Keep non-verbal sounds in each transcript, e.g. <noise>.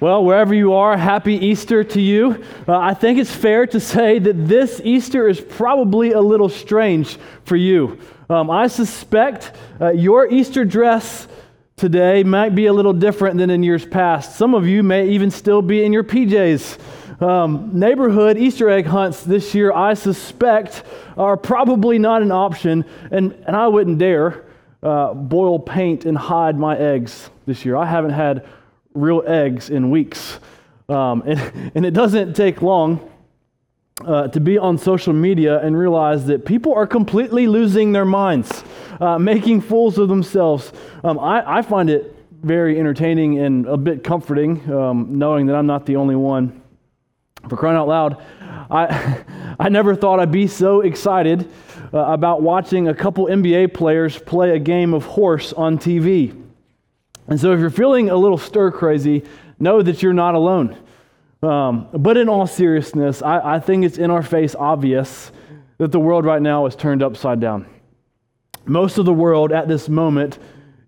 Well, wherever you are, happy Easter to you. Uh, I think it's fair to say that this Easter is probably a little strange for you. Um, I suspect uh, your Easter dress today might be a little different than in years past. Some of you may even still be in your PJs. Um, neighborhood Easter egg hunts this year, I suspect, are probably not an option, and, and I wouldn't dare uh, boil paint and hide my eggs this year. I haven't had real eggs in weeks. Um, <laughs> and, and, it doesn't take long uh, to be on social media and realize that people are completely losing their minds, uh, making fools of themselves. Um, I, I, find it very entertaining and a bit comforting um, knowing that I'm not the only one. For crying out loud, I, <laughs> I never thought I'd be so excited uh, about watching a couple NBA players play a game of horse on TV. And so, if you're feeling a little stir crazy, know that you're not alone. Um, but in all seriousness, I, I think it's in our face obvious that the world right now is turned upside down. Most of the world at this moment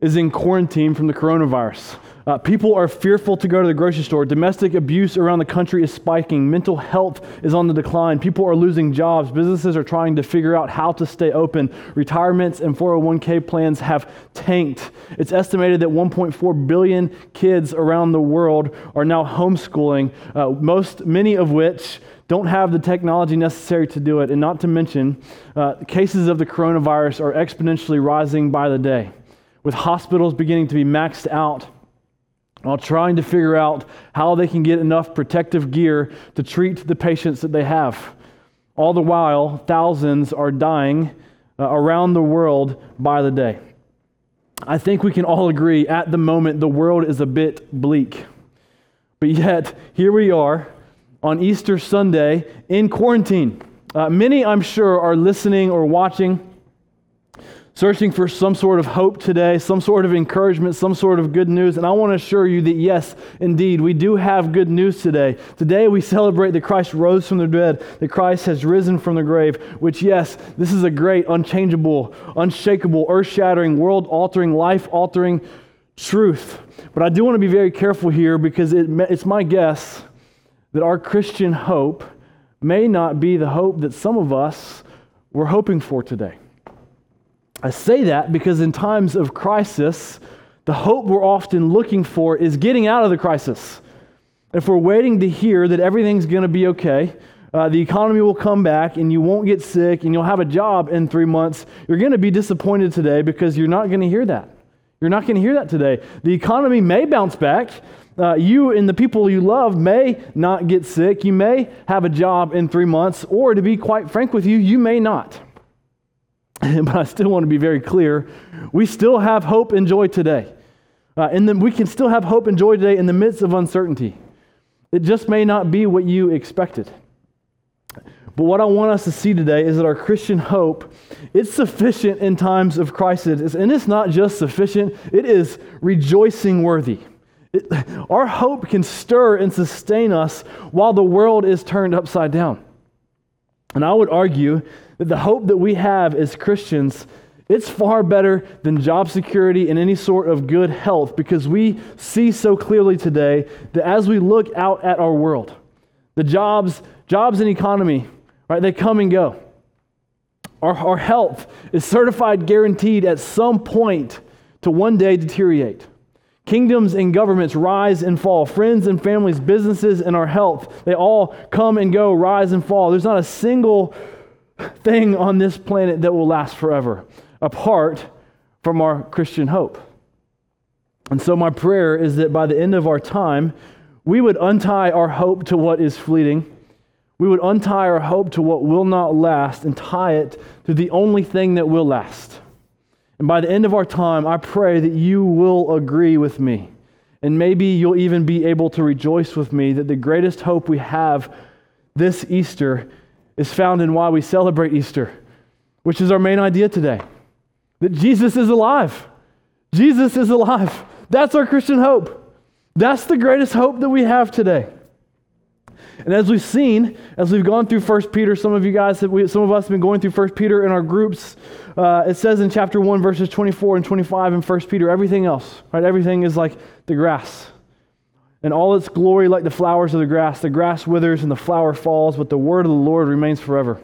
is in quarantine from the coronavirus. Uh, people are fearful to go to the grocery store. Domestic abuse around the country is spiking. Mental health is on the decline. People are losing jobs. Businesses are trying to figure out how to stay open. Retirements and 401k plans have tanked. It's estimated that 1.4 billion kids around the world are now homeschooling, uh, most, many of which don't have the technology necessary to do it. And not to mention, uh, cases of the coronavirus are exponentially rising by the day, with hospitals beginning to be maxed out while trying to figure out how they can get enough protective gear to treat the patients that they have. All the while, thousands are dying uh, around the world by the day. I think we can all agree at the moment the world is a bit bleak. But yet, here we are on Easter Sunday in quarantine. Uh, many, I'm sure, are listening or watching searching for some sort of hope today, some sort of encouragement, some sort of good news. And I want to assure you that yes, indeed, we do have good news today. Today we celebrate that Christ rose from the dead, that Christ has risen from the grave, which, yes, this is a great, unchangeable, unshakable, earth shattering, world altering, life altering truth. But I do want to be very careful here because it, it's my guess that our Christian hope may not be the hope that some of us were hoping for today. I say that because in times of crisis, the hope we're often looking for is getting out of the crisis. If we're waiting to hear that everything's going to be okay, uh, the economy will come back and you won't get sick and you'll have a job in three months, you're going to be disappointed today because you're not going to hear that. You're not going to hear that today. The economy may bounce back. Uh, you and the people you love may not get sick. You may have a job in three months, or to be quite frank with you, you may not. <laughs> but I still want to be very clear. We still have hope and joy today. Uh, and then we can still have hope and joy today in the midst of uncertainty. It just may not be what you expected. But what I want us to see today is that our Christian hope it's sufficient in times of crisis, and it's not just sufficient; it is rejoicing worthy. It, <laughs> our hope can stir and sustain us while the world is turned upside down. And I would argue that the hope that we have as Christians, it's far better than job security and any sort of good health because we see so clearly today that as we look out at our world, the jobs, jobs and economy, right, they come and go. Our, our health is certified guaranteed at some point to one day deteriorate. Kingdoms and governments rise and fall. Friends and families, businesses, and our health, they all come and go, rise and fall. There's not a single thing on this planet that will last forever, apart from our Christian hope. And so, my prayer is that by the end of our time, we would untie our hope to what is fleeting. We would untie our hope to what will not last and tie it to the only thing that will last. And by the end of our time, I pray that you will agree with me. And maybe you'll even be able to rejoice with me that the greatest hope we have this Easter is found in why we celebrate Easter, which is our main idea today that Jesus is alive. Jesus is alive. That's our Christian hope. That's the greatest hope that we have today. And as we've seen, as we've gone through 1 Peter, some of you guys, have, we, some of us have been going through 1 Peter in our groups. Uh, it says in chapter 1, verses 24 and 25 in 1 Peter, everything else, right? Everything is like the grass. and all its glory like the flowers of the grass. The grass withers and the flower falls, but the word of the Lord remains forever.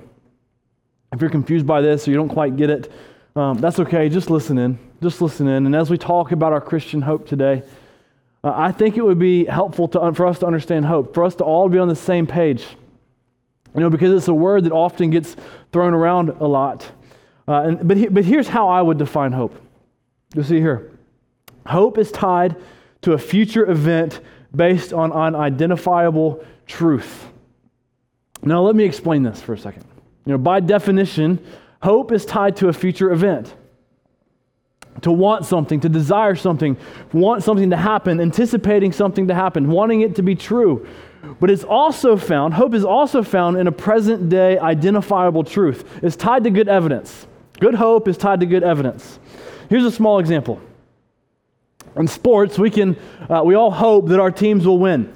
If you're confused by this or you don't quite get it, um, that's okay. Just listen in. Just listen in. And as we talk about our Christian hope today, uh, I think it would be helpful to, for us to understand hope, for us to all be on the same page. You know, because it's a word that often gets thrown around a lot. Uh, and, but, he, but here's how I would define hope. You'll see here. Hope is tied to a future event based on unidentifiable truth. Now, let me explain this for a second. You know, by definition, hope is tied to a future event. To want something, to desire something, want something to happen, anticipating something to happen, wanting it to be true. But it's also found, hope is also found in a present day identifiable truth. It's tied to good evidence. Good hope is tied to good evidence. Here's a small example. In sports, we can uh, we all hope that our teams will win.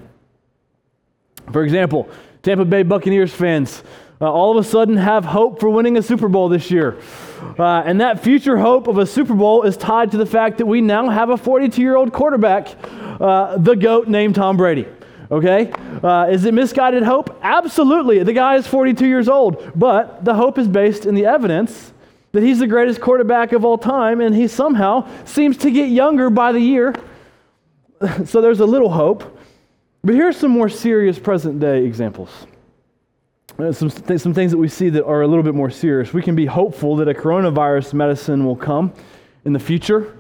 For example, Tampa Bay Buccaneers fans uh, all of a sudden have hope for winning a Super Bowl this year. Uh, and that future hope of a Super Bowl is tied to the fact that we now have a 42 year old quarterback, uh, the GOAT named Tom Brady. Okay? Uh, is it misguided hope? Absolutely. The guy is 42 years old, but the hope is based in the evidence that he's the greatest quarterback of all time, and he somehow seems to get younger by the year. <laughs> so there's a little hope. But here's some more serious present day examples. Uh, some, th- some things that we see that are a little bit more serious. We can be hopeful that a coronavirus medicine will come in the future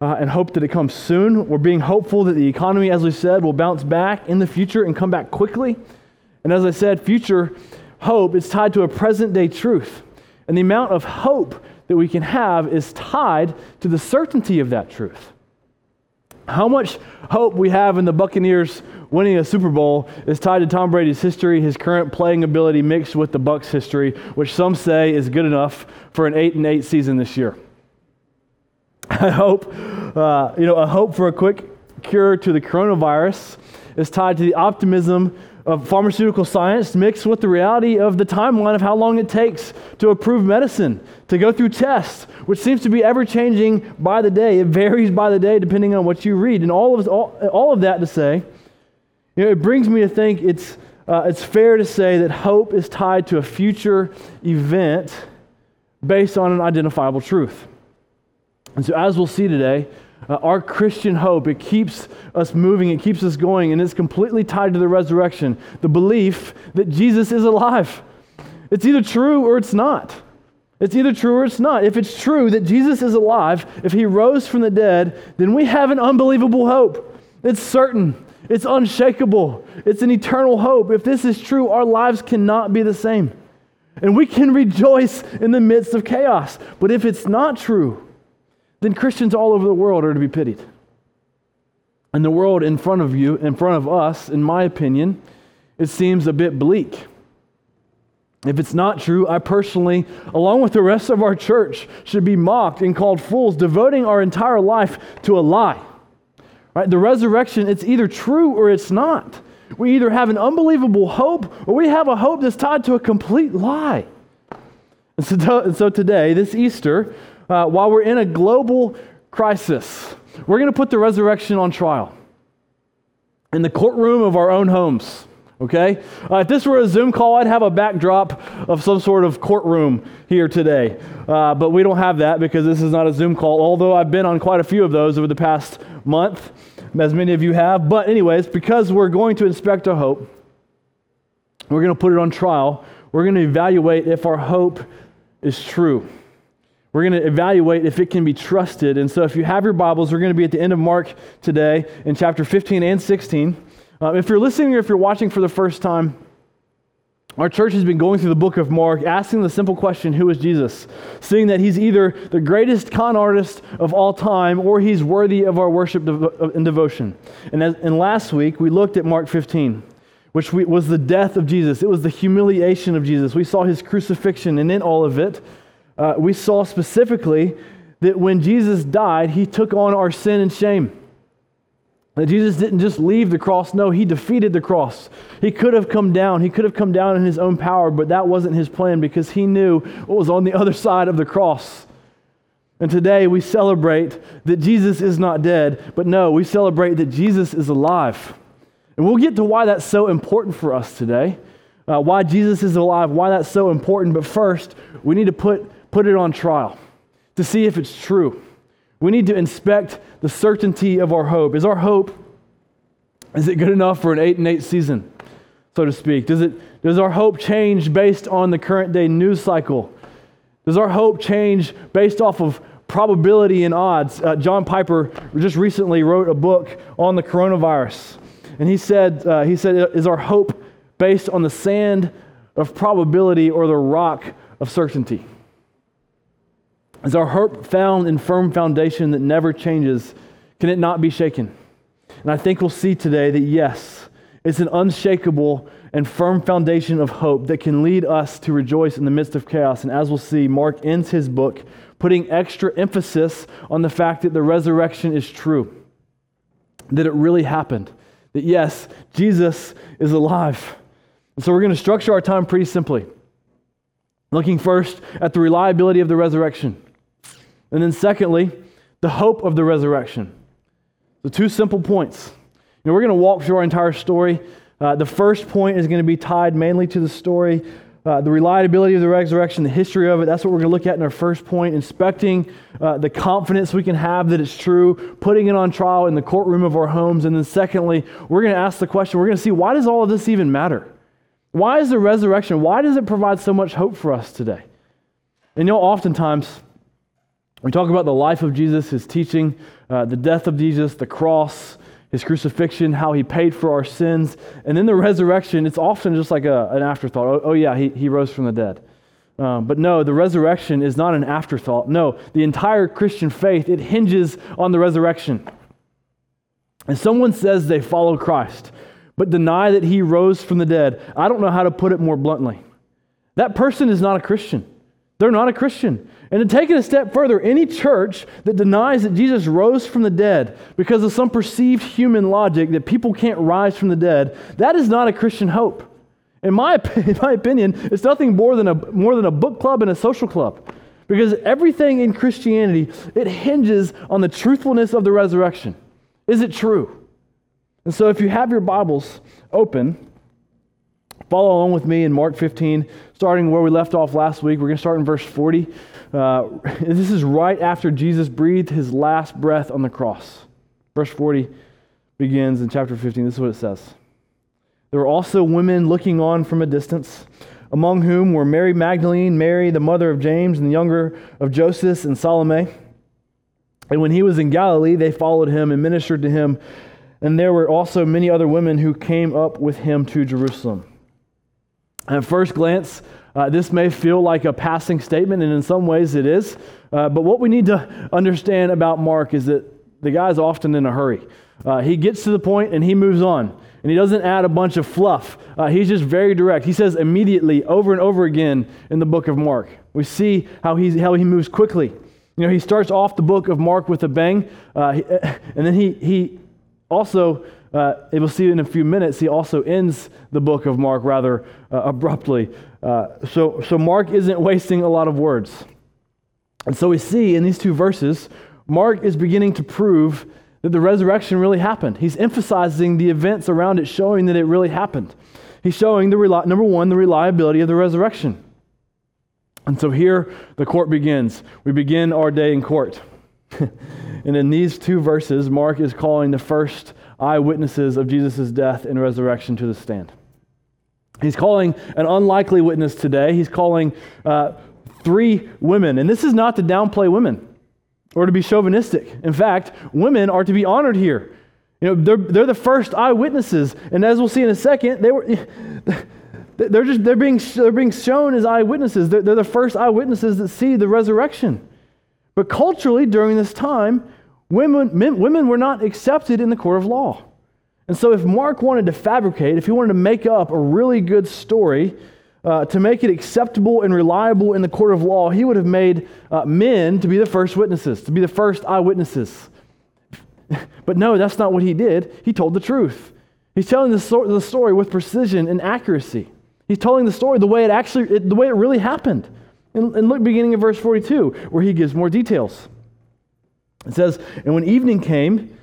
uh, and hope that it comes soon. We're being hopeful that the economy, as we said, will bounce back in the future and come back quickly. And as I said, future hope is tied to a present day truth. And the amount of hope that we can have is tied to the certainty of that truth. How much hope we have in the Buccaneers winning a Super Bowl is tied to Tom Brady's history, his current playing ability mixed with the Bucs' history, which some say is good enough for an 8 and 8 season this year. <laughs> I hope, uh, you know, a hope for a quick cure to the coronavirus is tied to the optimism of pharmaceutical science mixed with the reality of the timeline of how long it takes to approve medicine, to go through tests, which seems to be ever changing by the day. It varies by the day depending on what you read. And all of, all, all of that to say, you know, it brings me to think it's, uh, it's fair to say that hope is tied to a future event based on an identifiable truth. And so, as we'll see today, uh, our Christian hope, it keeps us moving, it keeps us going, and it's completely tied to the resurrection the belief that Jesus is alive. It's either true or it's not. It's either true or it's not. If it's true that Jesus is alive, if he rose from the dead, then we have an unbelievable hope. It's certain, it's unshakable, it's an eternal hope. If this is true, our lives cannot be the same. And we can rejoice in the midst of chaos. But if it's not true, then Christians all over the world are to be pitied. And the world in front of you, in front of us, in my opinion, it seems a bit bleak. If it's not true, I personally, along with the rest of our church, should be mocked and called fools, devoting our entire life to a lie. Right? The resurrection, it's either true or it's not. We either have an unbelievable hope or we have a hope that's tied to a complete lie. And so, <laughs> so today, this Easter, uh, while we're in a global crisis, we're going to put the resurrection on trial in the courtroom of our own homes. Okay? Uh, if this were a Zoom call, I'd have a backdrop of some sort of courtroom here today. Uh, but we don't have that because this is not a Zoom call, although I've been on quite a few of those over the past month, as many of you have. But, anyways, because we're going to inspect our hope, we're going to put it on trial. We're going to evaluate if our hope is true. We're going to evaluate if it can be trusted. And so, if you have your Bibles, we're going to be at the end of Mark today in chapter 15 and 16. Uh, if you're listening or if you're watching for the first time, our church has been going through the book of Mark, asking the simple question who is Jesus? Seeing that he's either the greatest con artist of all time or he's worthy of our worship and devotion. And, as, and last week, we looked at Mark 15 which we, was the death of Jesus. It was the humiliation of Jesus. We saw his crucifixion, and in all of it, uh, we saw specifically that when Jesus died, he took on our sin and shame. That Jesus didn't just leave the cross, no, he defeated the cross. He could have come down, he could have come down in his own power, but that wasn't his plan because he knew what was on the other side of the cross. And today we celebrate that Jesus is not dead, but no, we celebrate that Jesus is alive. And we'll get to why that's so important for us today, uh, why Jesus is alive, why that's so important. But first, we need to put, put it on trial to see if it's true. We need to inspect the certainty of our hope. Is our hope, is it good enough for an eight and eight season, so to speak? Does, it, does our hope change based on the current day news cycle? Does our hope change based off of probability and odds? Uh, John Piper just recently wrote a book on the coronavirus. And he said, uh, he said, Is our hope based on the sand of probability or the rock of certainty? Is our hope found in firm foundation that never changes? Can it not be shaken? And I think we'll see today that yes, it's an unshakable and firm foundation of hope that can lead us to rejoice in the midst of chaos. And as we'll see, Mark ends his book putting extra emphasis on the fact that the resurrection is true, that it really happened, that yes, Jesus is alive. And so we're going to structure our time pretty simply, looking first at the reliability of the resurrection, and then secondly, the hope of the resurrection. The two simple points. We're going to walk through our entire story. Uh, the first point is going to be tied mainly to the story, uh, the reliability of the resurrection, the history of it. That's what we're going to look at in our first point, inspecting uh, the confidence we can have that it's true, putting it on trial in the courtroom of our homes. And then, secondly, we're going to ask the question we're going to see why does all of this even matter? Why is the resurrection, why does it provide so much hope for us today? And you know, oftentimes, we talk about the life of Jesus, his teaching, uh, the death of Jesus, the cross, his crucifixion, how he paid for our sins, and then the resurrection, it's often just like a, an afterthought. Oh, oh, yeah, he, he rose from the dead. Um, but no, the resurrection is not an afterthought. No, the entire Christian faith, it hinges on the resurrection. And someone says they follow Christ, but deny that he rose from the dead. I don't know how to put it more bluntly. That person is not a Christian. They're not a Christian. And to take it a step further, any church that denies that Jesus rose from the dead because of some perceived human logic that people can't rise from the dead, that is not a Christian hope. In my, <laughs> in my opinion, it's nothing more than, a, more than a book club and a social club. Because everything in Christianity, it hinges on the truthfulness of the resurrection. Is it true? And so if you have your Bibles open, follow along with me in Mark 15, starting where we left off last week. We're going to start in verse 40. Uh, this is right after Jesus breathed his last breath on the cross. Verse 40 begins in chapter 15. This is what it says. There were also women looking on from a distance, among whom were Mary Magdalene, Mary, the mother of James, and the younger of Joseph, and Salome. And when he was in Galilee, they followed him and ministered to him. And there were also many other women who came up with him to Jerusalem. At first glance, uh, this may feel like a passing statement, and in some ways it is. Uh, but what we need to understand about Mark is that the guy's often in a hurry. Uh, he gets to the point and he moves on. And he doesn't add a bunch of fluff. Uh, he's just very direct. He says immediately, over and over again in the book of Mark. We see how, he's, how he moves quickly. You know, he starts off the book of Mark with a bang, uh, <laughs> and then he, he also uh, we'll see in a few minutes, he also ends the book of Mark rather uh, abruptly. Uh, so, so Mark isn't wasting a lot of words. And so we see in these two verses, Mark is beginning to prove that the resurrection really happened. He's emphasizing the events around it, showing that it really happened. He's showing the reli- number one, the reliability of the resurrection. And so here the court begins. We begin our day in court. <laughs> and in these two verses, Mark is calling the first eyewitnesses of Jesus' death and resurrection to the stand. He's calling an unlikely witness today. He's calling uh, three women. And this is not to downplay women or to be chauvinistic. In fact, women are to be honored here. You know, they're, they're the first eyewitnesses. And as we'll see in a second, they were. <laughs> They're just they're being they're being shown as eyewitnesses. They're, they're the first eyewitnesses that see the resurrection. But culturally, during this time, women, men, women were not accepted in the court of law. And so, if Mark wanted to fabricate, if he wanted to make up a really good story uh, to make it acceptable and reliable in the court of law, he would have made uh, men to be the first witnesses, to be the first eyewitnesses. but no, that's not what he did. He told the truth. He's telling the, so- the story with precision and accuracy. He's telling the story the way it actually, it, the way it really happened. And, and look, beginning of verse 42, where he gives more details. It says, And when evening came,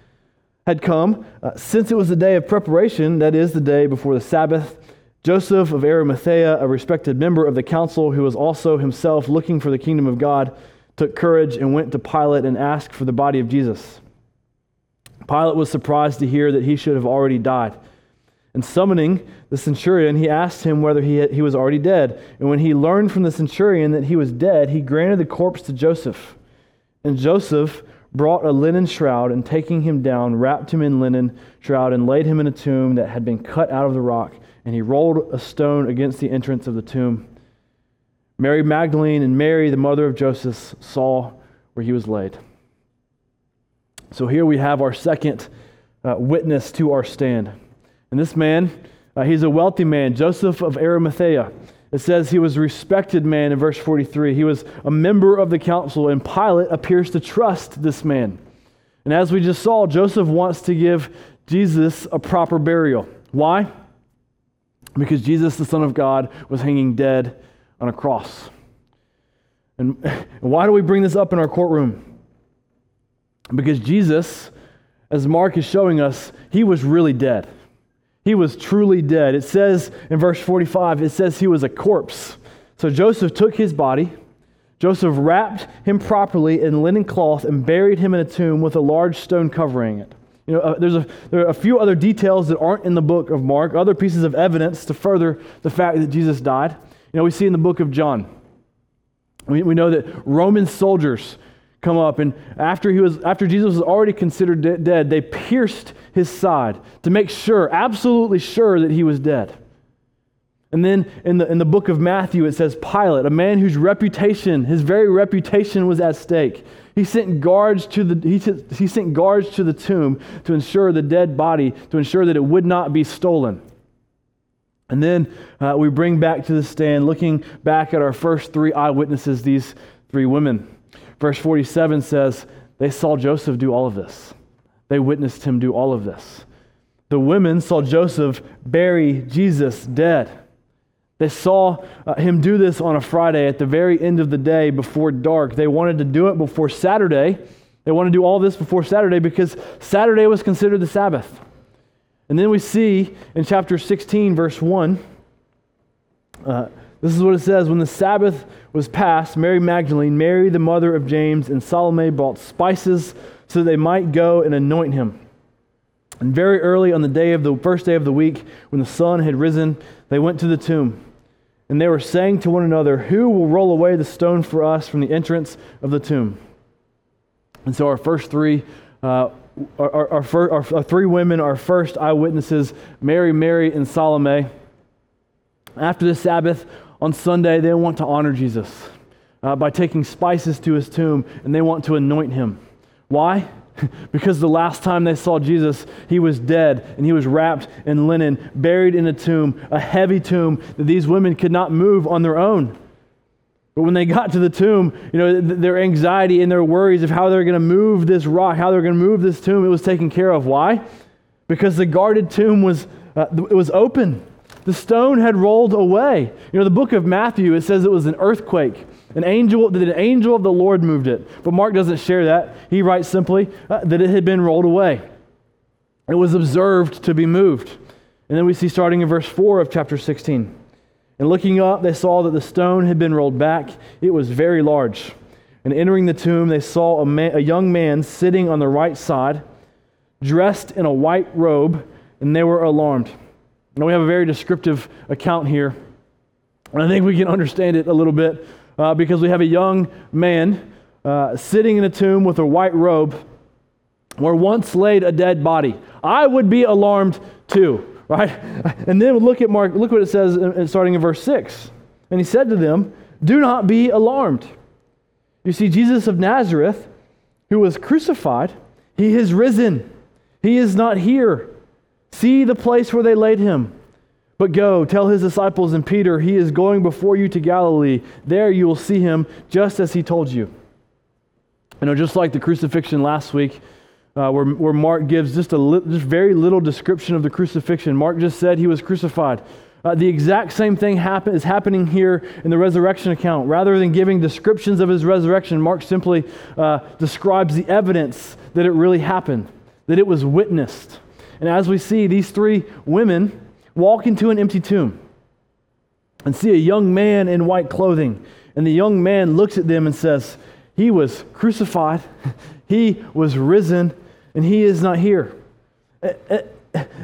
had come, uh, since it was the day of preparation, that is, the day before the Sabbath, Joseph of Arimathea, a respected member of the council who was also himself looking for the kingdom of God, took courage and went to Pilate and asked for the body of Jesus. Pilate was surprised to hear that he should have already died. And summoning the centurion, he asked him whether he, had, he was already dead. And when he learned from the centurion that he was dead, he granted the corpse to Joseph. And Joseph brought a linen shroud and taking him down, wrapped him in linen shroud and laid him in a tomb that had been cut out of the rock. And he rolled a stone against the entrance of the tomb. Mary Magdalene and Mary, the mother of Joseph, saw where he was laid. So here we have our second uh, witness to our stand. And this man, uh, he's a wealthy man, Joseph of Arimathea. It says he was a respected man in verse 43. He was a member of the council, and Pilate appears to trust this man. And as we just saw, Joseph wants to give Jesus a proper burial. Why? Because Jesus, the Son of God, was hanging dead on a cross. And <laughs> why do we bring this up in our courtroom? Because Jesus, as Mark is showing us, he was really dead. He was truly dead. It says in verse 45, it says he was a corpse. So Joseph took his body. Joseph wrapped him properly in linen cloth and buried him in a tomb with a large stone covering it. You know, uh, there's a, there are a few other details that aren't in the book of Mark, other pieces of evidence to further the fact that Jesus died. You know, we see in the book of John, we, we know that Roman soldiers come up. And after he was after jesus was already considered de- dead they pierced his side to make sure absolutely sure that he was dead. And then in the, in the book of matthew it says pilate a man whose reputation his very reputation was at stake. He sent guards to the he, t- he sent guards to the tomb to ensure the dead body to ensure that it would not be stolen. And then uh, we bring back to the stand looking back at our first three eyewitnesses these three women Verse 47 says, They saw Joseph do all of this. They witnessed him do all of this. The women saw Joseph bury Jesus dead. They saw uh, him do this on a Friday at the very end of the day before dark. They wanted to do it before Saturday. They wanted to do all this before Saturday because Saturday was considered the Sabbath. And then we see in chapter 16, verse 1, uh, this is what it says When the Sabbath was passed, Mary Magdalene, Mary the mother of James, and Salome bought spices so they might go and anoint him. And very early on the day of the first day of the week, when the sun had risen, they went to the tomb. And they were saying to one another, Who will roll away the stone for us from the entrance of the tomb? And so our first three, uh, our, our, our, our, three women, our first eyewitnesses, Mary, Mary, and Salome. After the Sabbath, on Sunday, they want to honor Jesus uh, by taking spices to his tomb and they want to anoint him. Why? <laughs> because the last time they saw Jesus, he was dead and he was wrapped in linen, buried in a tomb, a heavy tomb that these women could not move on their own. But when they got to the tomb, you know, their anxiety and their worries of how they're going to move this rock, how they're going to move this tomb, it was taken care of. Why? Because the guarded tomb was, uh, it was open. The stone had rolled away. You know, the book of Matthew, it says it was an earthquake. An angel, that an angel of the Lord moved it. But Mark doesn't share that. He writes simply uh, that it had been rolled away. It was observed to be moved. And then we see starting in verse 4 of chapter 16. And looking up, they saw that the stone had been rolled back. It was very large. And entering the tomb, they saw a, man, a young man sitting on the right side, dressed in a white robe, and they were alarmed. Now, we have a very descriptive account here. And I think we can understand it a little bit uh, because we have a young man uh, sitting in a tomb with a white robe where once laid a dead body. I would be alarmed too, right? <laughs> And then look at Mark, look what it says starting in verse 6. And he said to them, Do not be alarmed. You see, Jesus of Nazareth, who was crucified, he has risen. He is not here See the place where they laid him. But go, tell his disciples and Peter, he is going before you to Galilee. There you will see him just as he told you. You know, just like the crucifixion last week, uh, where, where Mark gives just a li- just very little description of the crucifixion. Mark just said he was crucified. Uh, the exact same thing happen, is happening here in the resurrection account. Rather than giving descriptions of his resurrection, Mark simply uh, describes the evidence that it really happened that it was witnessed. And as we see these three women walk into an empty tomb and see a young man in white clothing, and the young man looks at them and says, He was crucified, <laughs> he was risen, and he is not here.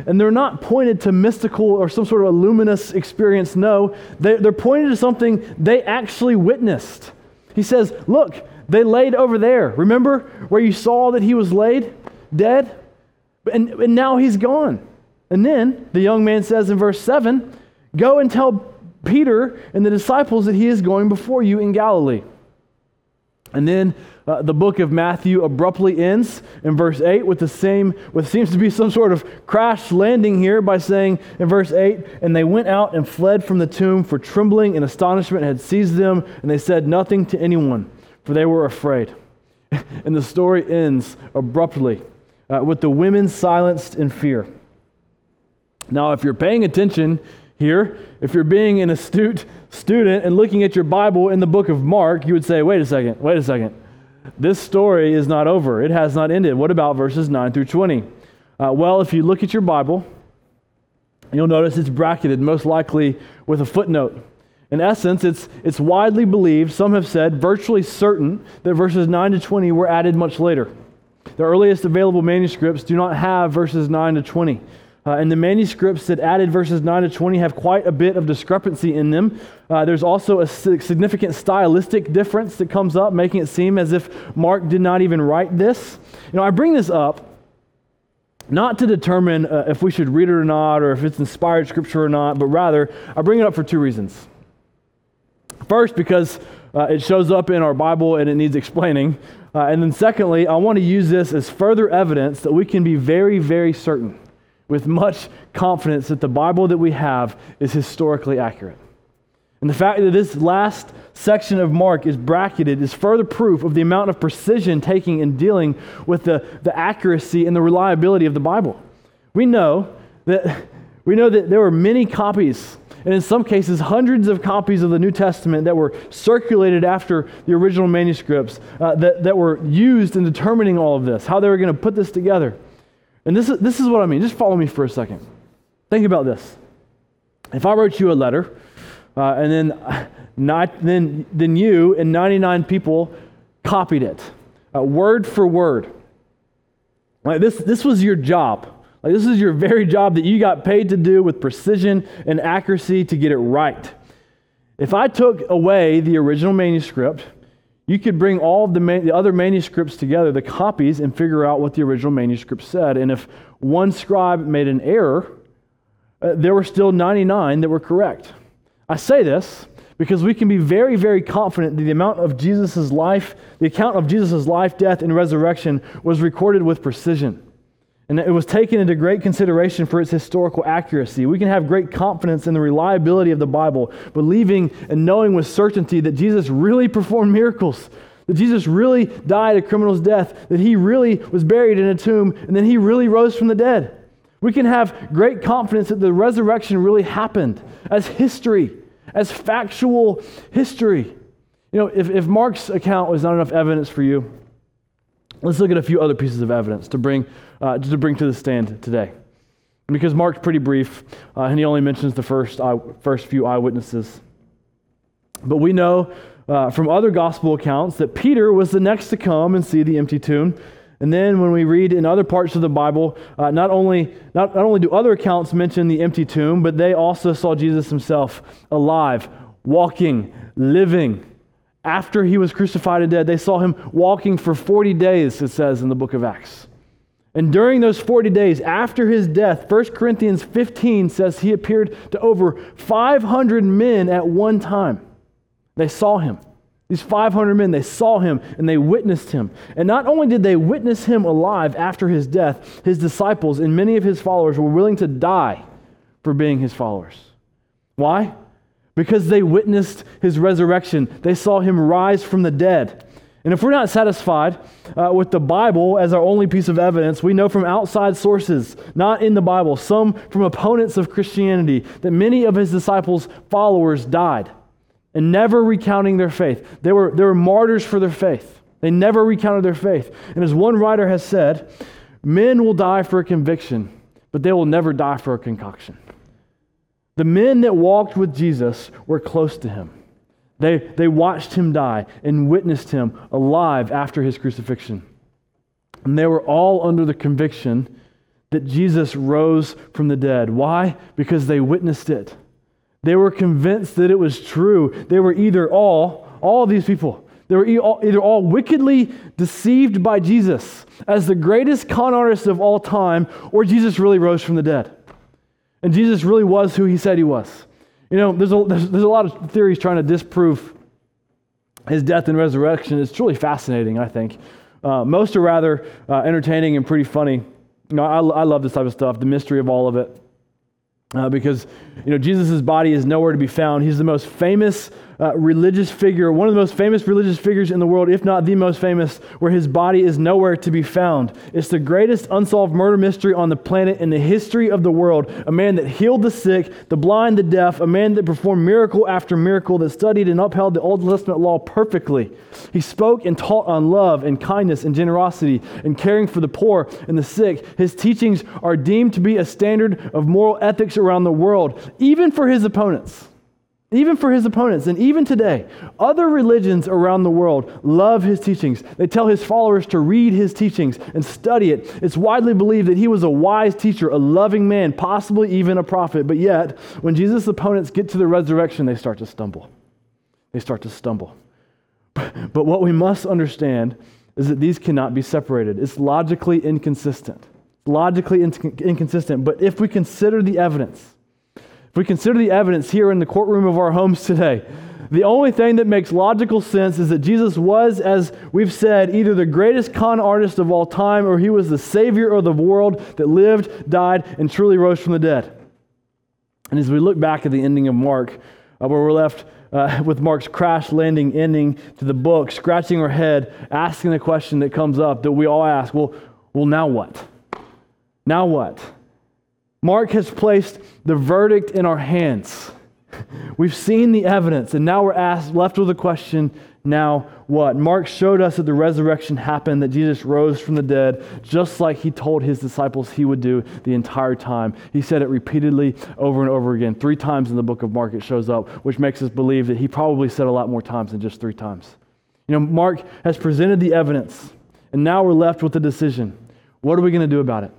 And they're not pointed to mystical or some sort of a luminous experience. No, they're pointed to something they actually witnessed. He says, Look, they laid over there. Remember where you saw that he was laid dead? And, and now he's gone. And then the young man says in verse 7 Go and tell Peter and the disciples that he is going before you in Galilee. And then uh, the book of Matthew abruptly ends in verse 8 with the same, what seems to be some sort of crash landing here by saying in verse 8, and they went out and fled from the tomb, for trembling and astonishment had seized them, and they said nothing to anyone, for they were afraid. <laughs> and the story ends abruptly uh, with the women silenced in fear. Now, if you're paying attention here, if you're being an astute student and looking at your Bible in the book of Mark, you would say, wait a second, wait a second. This story is not over. It has not ended. What about verses 9 through 20? Uh, well, if you look at your Bible, you'll notice it's bracketed, most likely with a footnote. In essence, it's, it's widely believed, some have said, virtually certain, that verses 9 to 20 were added much later. The earliest available manuscripts do not have verses 9 to 20. Uh, and the manuscripts that added verses 9 to 20 have quite a bit of discrepancy in them. Uh, there's also a significant stylistic difference that comes up, making it seem as if Mark did not even write this. You know, I bring this up not to determine uh, if we should read it or not, or if it's inspired scripture or not, but rather, I bring it up for two reasons. First, because uh, it shows up in our Bible and it needs explaining. Uh, and then, secondly, I want to use this as further evidence that we can be very, very certain with much confidence that the Bible that we have is historically accurate. And the fact that this last section of Mark is bracketed is further proof of the amount of precision taking in dealing with the, the accuracy and the reliability of the Bible. We know that we know that there were many copies, and in some cases, hundreds of copies of the New Testament that were circulated after the original manuscripts uh, that, that were used in determining all of this, how they were going to put this together. And this is, this is what I mean. Just follow me for a second. Think about this. If I wrote you a letter, uh, and then, <laughs> not, then, then you and 99 people copied it, uh, word for word. Like this, this was your job. Like this is your very job that you got paid to do with precision and accuracy to get it right. If I took away the original manuscript you could bring all of the, man- the other manuscripts together, the copies, and figure out what the original manuscript said. And if one scribe made an error, uh, there were still 99 that were correct. I say this because we can be very, very confident that the amount of Jesus' life, the account of Jesus' life, death, and resurrection was recorded with precision. And it was taken into great consideration for its historical accuracy. We can have great confidence in the reliability of the Bible, believing and knowing with certainty that Jesus really performed miracles, that Jesus really died a criminal's death, that he really was buried in a tomb, and then he really rose from the dead. We can have great confidence that the resurrection really happened as history, as factual history. You know, if, if Mark's account was not enough evidence for you, let's look at a few other pieces of evidence to bring uh, to bring to the stand today. Because Mark's pretty brief, uh, and he only mentions the first, first few eyewitnesses. But we know uh, from other gospel accounts that Peter was the next to come and see the empty tomb. And then when we read in other parts of the Bible, uh, not, only, not, not only do other accounts mention the empty tomb, but they also saw Jesus himself alive, walking, living. After he was crucified and dead, they saw him walking for 40 days, it says in the book of Acts. And during those 40 days after his death, 1 Corinthians 15 says he appeared to over 500 men at one time. They saw him. These 500 men, they saw him and they witnessed him. And not only did they witness him alive after his death, his disciples and many of his followers were willing to die for being his followers. Why? Because they witnessed his resurrection. They saw him rise from the dead. And if we're not satisfied uh, with the Bible as our only piece of evidence, we know from outside sources, not in the Bible, some from opponents of Christianity, that many of his disciples' followers died and never recounting their faith. They were, they were martyrs for their faith. They never recounted their faith. And as one writer has said, Men will die for a conviction, but they will never die for a concoction. The men that walked with Jesus were close to him. They, they watched him die and witnessed him alive after his crucifixion. And they were all under the conviction that Jesus rose from the dead. Why? Because they witnessed it. They were convinced that it was true. They were either all, all these people, they were either all wickedly deceived by Jesus as the greatest con artist of all time, or Jesus really rose from the dead. And Jesus really was who he said he was. You know, there's a, there's, there's a lot of theories trying to disprove his death and resurrection. It's truly fascinating, I think. Uh, most are rather uh, entertaining and pretty funny. You know, I, I love this type of stuff, the mystery of all of it. Uh, because you know Jesus' body is nowhere to be found. He's the most famous uh, religious figure, one of the most famous religious figures in the world, if not the most famous, where his body is nowhere to be found. It's the greatest unsolved murder mystery on the planet in the history of the world. A man that healed the sick, the blind, the deaf, a man that performed miracle after miracle, that studied and upheld the Old Testament law perfectly. He spoke and taught on love and kindness and generosity and caring for the poor and the sick. His teachings are deemed to be a standard of moral ethics around the world, even for his opponents. Even for his opponents, and even today, other religions around the world love his teachings. They tell his followers to read his teachings and study it. It's widely believed that he was a wise teacher, a loving man, possibly even a prophet. But yet, when Jesus' opponents get to the resurrection, they start to stumble. They start to stumble. <laughs> But what we must understand is that these cannot be separated. It's logically inconsistent. Logically inconsistent. But if we consider the evidence, we consider the evidence here in the courtroom of our homes today, the only thing that makes logical sense is that Jesus was, as we've said, either the greatest con artist of all time or he was the Savior of the world that lived, died, and truly rose from the dead. And as we look back at the ending of Mark, uh, where we're left uh, <laughs> with Mark's crash landing ending to the book, scratching our head, asking the question that comes up that we all ask well, well now what? Now what? Mark has placed the verdict in our hands. We've seen the evidence, and now we're asked, left with the question now what? Mark showed us that the resurrection happened, that Jesus rose from the dead, just like he told his disciples he would do the entire time. He said it repeatedly over and over again. Three times in the book of Mark it shows up, which makes us believe that he probably said a lot more times than just three times. You know, Mark has presented the evidence, and now we're left with the decision. What are we going to do about it?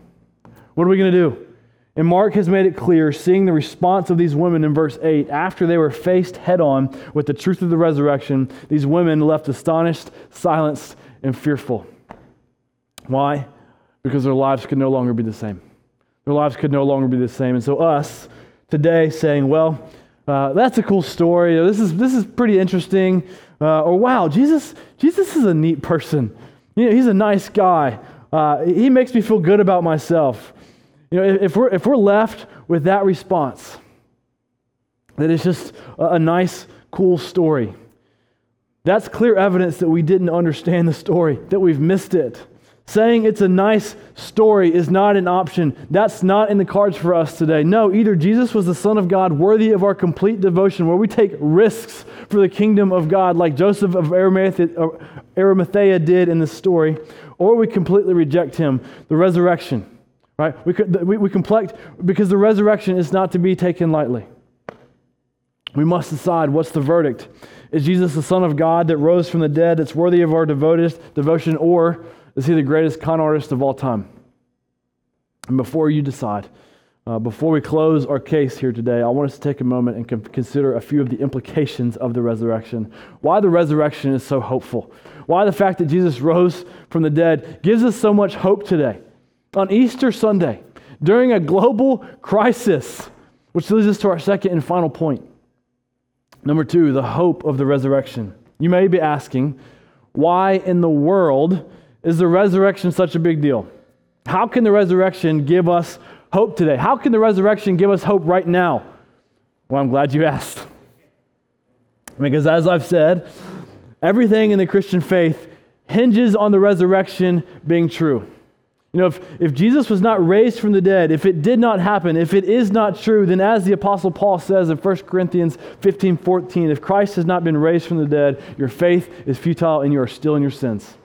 What are we going to do? And Mark has made it clear, seeing the response of these women in verse 8, after they were faced head on with the truth of the resurrection, these women left astonished, silenced, and fearful. Why? Because their lives could no longer be the same. Their lives could no longer be the same. And so, us today saying, well, uh, that's a cool story. This is, this is pretty interesting. Uh, or, wow, Jesus, Jesus is a neat person. You know, he's a nice guy. Uh, he makes me feel good about myself. You know, if we're, if we're left with that response, that it's just a, nice, cool story, that's clear evidence that we didn't understand the story, that we've missed it. Saying it's a nice story is not an option. That's not in the cards for us today. No, either Jesus was the Son of God, worthy of our complete devotion, where we take risks for the kingdom of God, like Joseph of Arimathea uh, did in this story, or we completely reject him. The resurrection Right? We, could, we, we complex, because the resurrection is not to be taken lightly. We must decide what's the verdict. Is Jesus the Son of God that rose from the dead that's worthy of our devoted, devotion, or is he the greatest con artist of all time? And before you decide, uh, before we close our case here today, I want us to take a moment and com- consider a few of the implications of the resurrection. Why the resurrection is so hopeful. Why the fact that Jesus rose from the dead gives us so much hope today on Easter Sunday during a global crisis, which leads us to our second and final point. Number two, the hope of the resurrection. You may be asking, why in the world is the resurrection such a big deal? How can the resurrection give us hope today? How can the resurrection give us hope right now? Well, I'm glad you asked. Because as I've said, everything in the Christian faith hinges on the resurrection being true. You know, if, if Jesus was not raised from the dead, if it did not happen, if it is not true, then as the Apostle Paul says in 1 Corinthians 15 14, if Christ has not been raised from the dead, your faith is futile and you are still in your sins.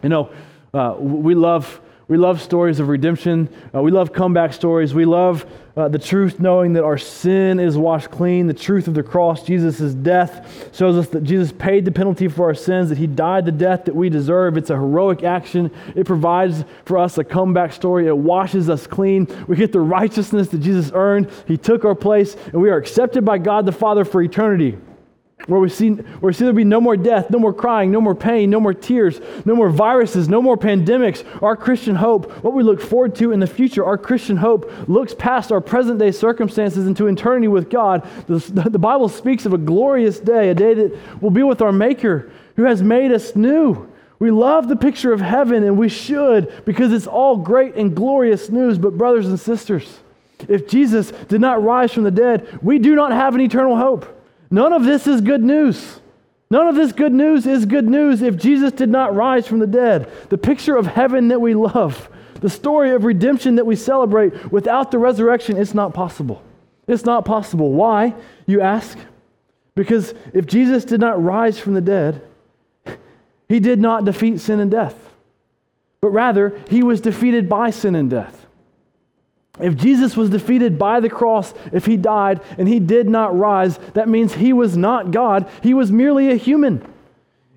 You know, uh, we love We love stories of redemption. Uh, we love comeback stories. We love uh, the truth knowing that our sin is washed clean. The truth of the cross, Jesus' death, shows us that Jesus paid the penalty for our sins, that he died the death that we deserve. It's a heroic action. It provides for us a comeback story. It washes us clean. We get the righteousness that Jesus earned. He took our place, and we are accepted by God the Father for eternity where we see where we see there be no more death, no more crying, no more pain, no more tears, no more viruses, no more pandemics. Our Christian hope, what we look forward to in the future, our Christian hope looks past our present day circumstances into eternity with God. The, the Bible speaks of a glorious day, a day that will be with our Maker who has made us new. We love the picture of heaven and we should because it's all great and glorious news. But, brothers and sisters, if Jesus did not rise from the dead, we do not have an eternal hope. None of this is good news. None of this good news is good news if Jesus did not rise from the dead. The picture of heaven that we love, the story of redemption that we celebrate, without the resurrection, it's not possible. It's not possible. Why, you ask? Because if Jesus did not rise from the dead, he did not defeat sin and death, but rather, he was defeated by sin and death. If Jesus was defeated by the cross, if he died and he did not rise, that means he was not God. He was merely a human.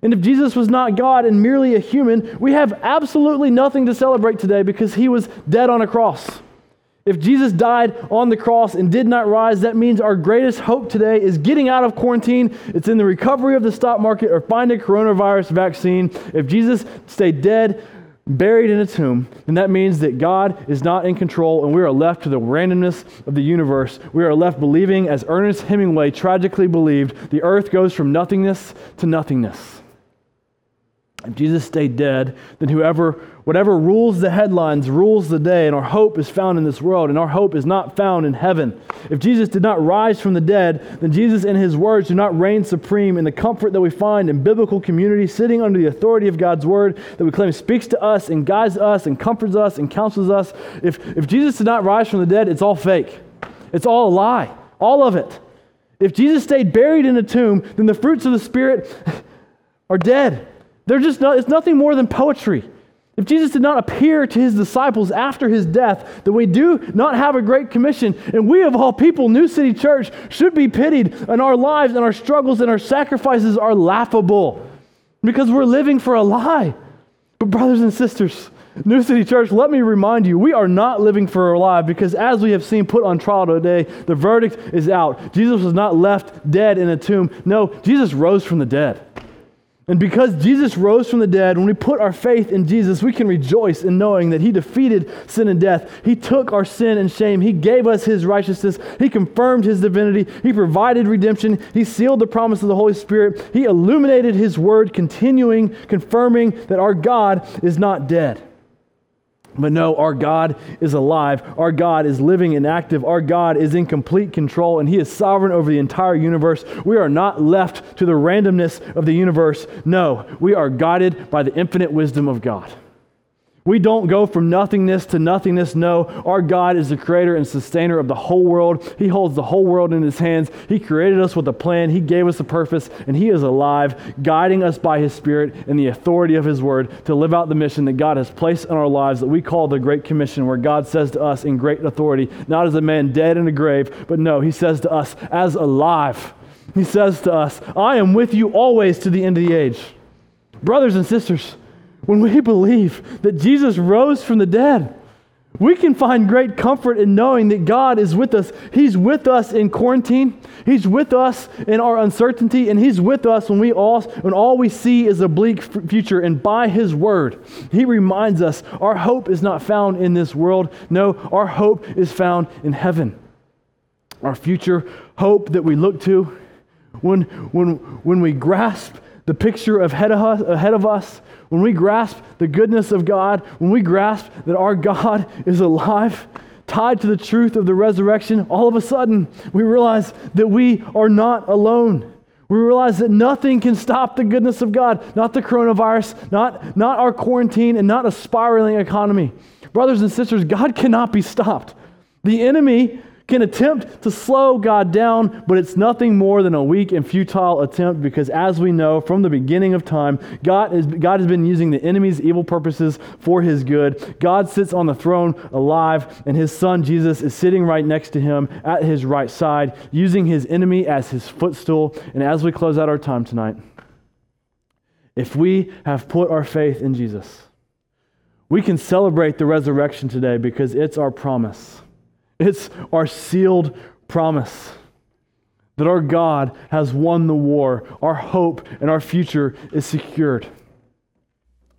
And if Jesus was not God and merely a human, we have absolutely nothing to celebrate today because he was dead on a cross. If Jesus died on the cross and did not rise, that means our greatest hope today is getting out of quarantine. It's in the recovery of the stock market or finding a coronavirus vaccine. If Jesus stayed dead, buried in a tomb, then that means that God is not in control and we are left to the randomness of the universe. We are left believing, as Ernest Hemingway tragically believed, the earth goes from nothingness to nothingness. If Jesus stayed dead, then whoever, whatever rules the headlines rules the day, and our hope is found in this world, and our hope is not found in heaven. If Jesus did not rise from the dead, then Jesus and his words do not reign supreme in the comfort that we find in biblical community, sitting under the authority of God's word that we claim speaks to us and guides us and comforts us and counsels us. If, if Jesus did not rise from the dead, it's all fake. It's all a lie. All of it. If Jesus stayed buried in a tomb, then the fruits of the Spirit <laughs> are dead. They're just it's nothing more than poetry. If Jesus did not appear to his disciples after his death, then we do not have a great commission. And we, of all people, New City Church, should be pitied, and our lives and our struggles and our sacrifices are laughable because we're living for a lie. But, brothers and sisters, New City Church, let me remind you, we are not living for a lie because as we have seen put on trial today, the verdict is out. Jesus was not left dead in a tomb. No, Jesus rose from the dead. And because Jesus rose from the dead, when we put our faith in Jesus, we can rejoice in knowing that He defeated sin and death. He took our sin and shame. He gave us His righteousness. He confirmed His divinity. He provided redemption. He sealed the promise of the Holy Spirit. He illuminated His word, continuing, confirming that our God is not dead. But no, our God is alive. Our God is living and active. Our God is in complete control, and He is sovereign over the entire universe. We are not left to the randomness of the universe. No, we are guided by the infinite wisdom of God. We don't go from nothingness to nothingness. No, our God is the creator and sustainer of the whole world. He holds the whole world in his hands. He created us with a plan, He gave us a purpose, and He is alive, guiding us by His Spirit and the authority of His word to live out the mission that God has placed in our lives that we call the Great Commission, where God says to us in great authority, not as a man dead in a grave, but no, He says to us as alive. He says to us, I am with you always to the end of the age. Brothers and sisters, when we believe that Jesus rose from the dead, we can find great comfort in knowing that God is with us. He's with us in quarantine. He's with us in our uncertainty, and He's with us when we all when all we see is a bleak future. And by His word, He reminds us our hope is not found in this world. No, our hope is found in heaven. Our future hope that we look to when when when we grasp the picture ahead of us, ahead of us when we grasp the goodness of God, when we grasp that our God <laughs> is alive, tied to the truth of the resurrection, all of a sudden we realize that we are not alone. We realize that nothing can stop the goodness of God, not the coronavirus, not, not our quarantine, and not a spiraling economy. Brothers and sisters, God cannot be stopped. The enemy can attempt to slow God down, but it's nothing more than a weak and futile attempt because, as we know from the beginning of time, God, is, God has been using the enemy's evil purposes for his good. God sits on the throne alive, and his son Jesus is sitting right next to him at his right side, using his enemy as his footstool. And as we close out our time tonight, if we have put our faith in Jesus, we can celebrate the resurrection today because it's our promise. It's our sealed promise that our God has won the war. Our hope and our future is secured.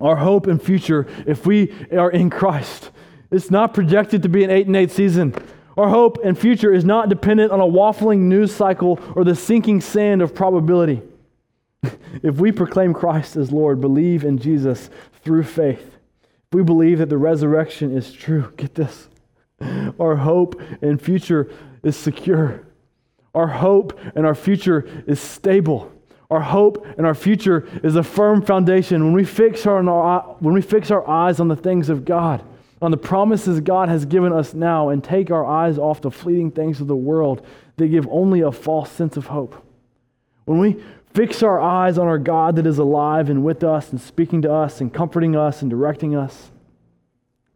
Our hope and future, if we are in Christ, it's not projected to be an 8 and 8 season. Our hope and future is not dependent on a waffling news cycle or the sinking sand of probability. <laughs> if we proclaim Christ as Lord, believe in Jesus through faith, if we believe that the resurrection is true, get this our hope and future is secure. Our hope and our future is stable. Our hope and our future is a firm foundation. When we fix our, when we fix our eyes on the things of God, on the promises God has given us now, and take our eyes off the fleeting things of the world that give only a false sense of hope. When we fix our eyes on our God that is alive and with us and speaking to us and comforting us and directing us,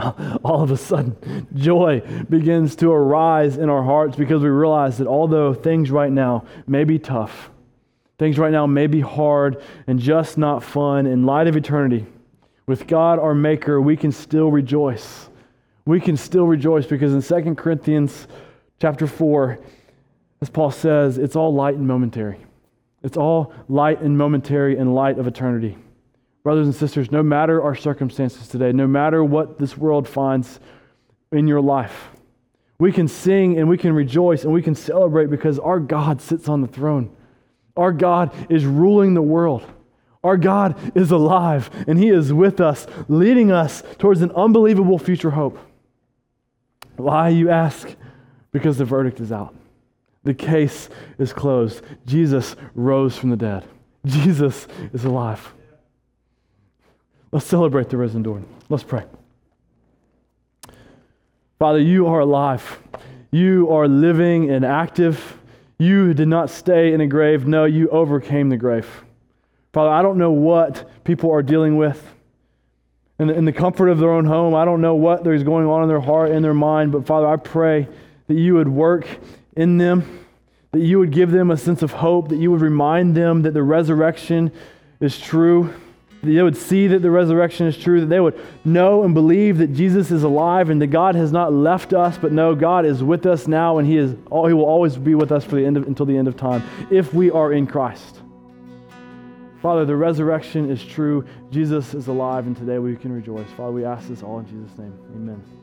<laughs> all of a sudden, joy begins to arise in our hearts because we realize that although things right now may be tough, things right now may be hard and just not fun, in light of eternity, with God our Maker, we can still rejoice. We can still rejoice because in 2 Corinthians chapter 4, as Paul says, it's all light and momentary. It's all light and momentary in light of eternity. Brothers and sisters, no matter our circumstances today, no matter what this world finds in your life, we can sing and we can rejoice and we can celebrate because our God sits on the throne. Our God is ruling the world. Our God is alive and He is with us, leading us towards an unbelievable future hope. Why, you ask? Because the verdict is out. The case is closed. Jesus rose from the dead. Jesus is alive. Let's celebrate the risen Lord. Let's pray. Father, you are alive. You are living and active. You did not stay in a grave. No, you overcame the grave. Father, I don't know what people are dealing with in the, in the comfort of their own home. I don't know what is going on in their heart in their mind, but Father, I pray that you would work in them, that you would give them a sense of hope, that you would remind them that the resurrection is true they would see that the resurrection is true, that they would know and believe that Jesus is alive and that God has not left us, but no, God is with us now and He, is, he will always be with us for the end of, until the end of time if we are in Christ. Father, the resurrection is true. Jesus is alive, and today we can rejoice. Father, we ask this all in Jesus' name. Amen.